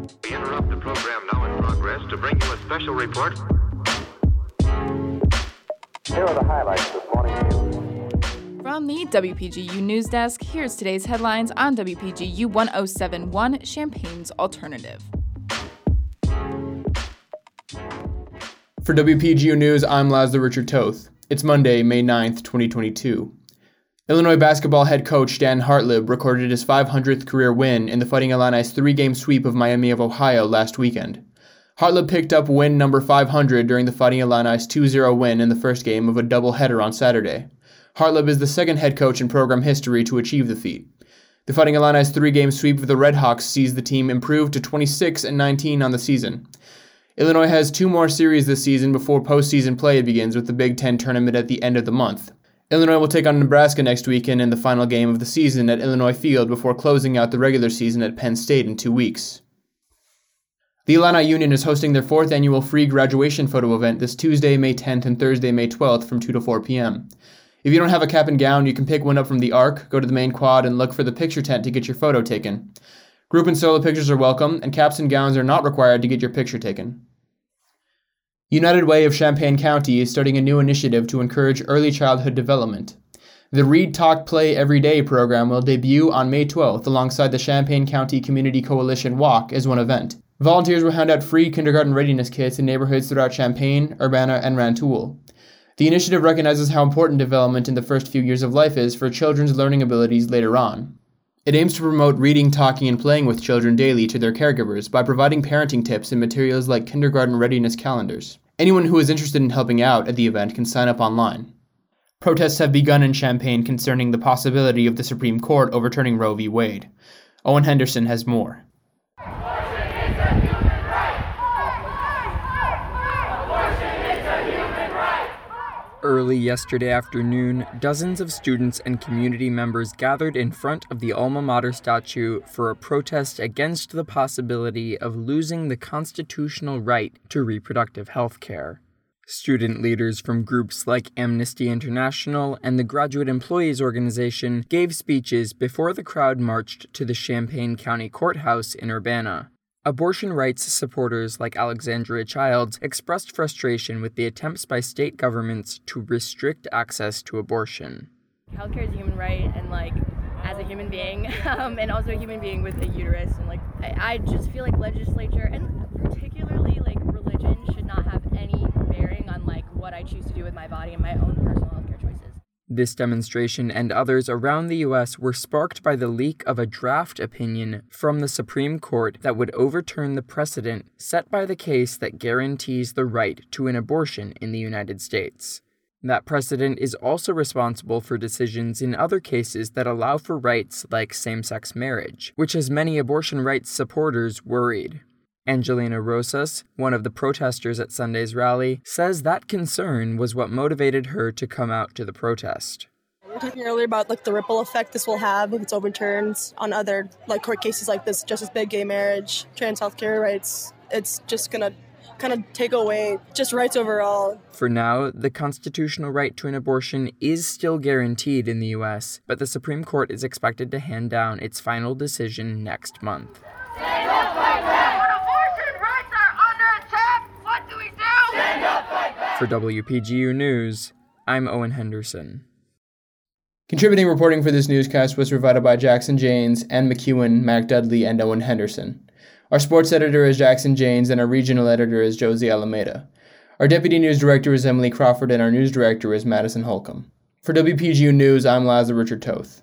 We interrupt the program now in progress to bring you a special report. Here are the highlights this morning's news. From the WPGU News Desk, here's today's headlines on WPGU 1071 Champaign's Alternative. For WPGU News, I'm Laszlo Richard Toth. It's Monday, May 9th, 2022. Illinois basketball head coach Dan Hartleb recorded his 500th career win in the Fighting Illini's three game sweep of Miami of Ohio last weekend. Hartleb picked up win number 500 during the Fighting Illini's 2 0 win in the first game of a doubleheader on Saturday. Hartleb is the second head coach in program history to achieve the feat. The Fighting Illini's three game sweep of the Redhawks sees the team improve to 26 and 19 on the season. Illinois has two more series this season before postseason play begins with the Big Ten tournament at the end of the month. Illinois will take on Nebraska next weekend in the final game of the season at Illinois Field before closing out the regular season at Penn State in two weeks. The Illini Union is hosting their fourth annual free graduation photo event this Tuesday, May 10th and Thursday, May 12th from 2 to 4 p.m. If you don't have a cap and gown, you can pick one up from the Arc, go to the main quad, and look for the picture tent to get your photo taken. Group and solo pictures are welcome, and caps and gowns are not required to get your picture taken. United Way of Champaign County is starting a new initiative to encourage early childhood development. The Read Talk Play Every Day program will debut on May 12th alongside the Champaign County Community Coalition Walk as one event. Volunteers will hand out free kindergarten readiness kits in neighborhoods throughout Champaign, Urbana, and Rantoul. The initiative recognizes how important development in the first few years of life is for children's learning abilities later on. It aims to promote reading, talking, and playing with children daily to their caregivers by providing parenting tips and materials like kindergarten readiness calendars. Anyone who is interested in helping out at the event can sign up online. Protests have begun in Champaign concerning the possibility of the Supreme Court overturning Roe v. Wade. Owen Henderson has more. Early yesterday afternoon, dozens of students and community members gathered in front of the alma mater statue for a protest against the possibility of losing the constitutional right to reproductive health care. Student leaders from groups like Amnesty International and the Graduate Employees Organization gave speeches before the crowd marched to the Champaign County Courthouse in Urbana. Abortion rights supporters like Alexandria Childs expressed frustration with the attempts by state governments to restrict access to abortion. Healthcare is a human right, and like as a human being, um, and also a human being with a uterus, and like I, I just feel like legislature and particularly like religion should not have any bearing on like what I choose to do with my body and my own personal. This demonstration and others around the U.S. were sparked by the leak of a draft opinion from the Supreme Court that would overturn the precedent set by the case that guarantees the right to an abortion in the United States. That precedent is also responsible for decisions in other cases that allow for rights like same sex marriage, which has many abortion rights supporters worried. Angelina Rosas, one of the protesters at Sunday's rally, says that concern was what motivated her to come out to the protest. We were talking earlier about like the ripple effect this will have if it's overturned on other like court cases like this, just as big gay marriage, trans health care rights. It's just gonna kind of take away just rights overall. For now, the constitutional right to an abortion is still guaranteed in the US, but the Supreme Court is expected to hand down its final decision next month. For WPGU News, I'm Owen Henderson. Contributing reporting for this newscast was provided by Jackson Janes, Ann McEwen, Mac Dudley, and Owen Henderson. Our sports editor is Jackson Janes, and our regional editor is Josie Alameda. Our deputy news director is Emily Crawford, and our news director is Madison Holcomb. For WPGU News, I'm Laszlo Richard Toth.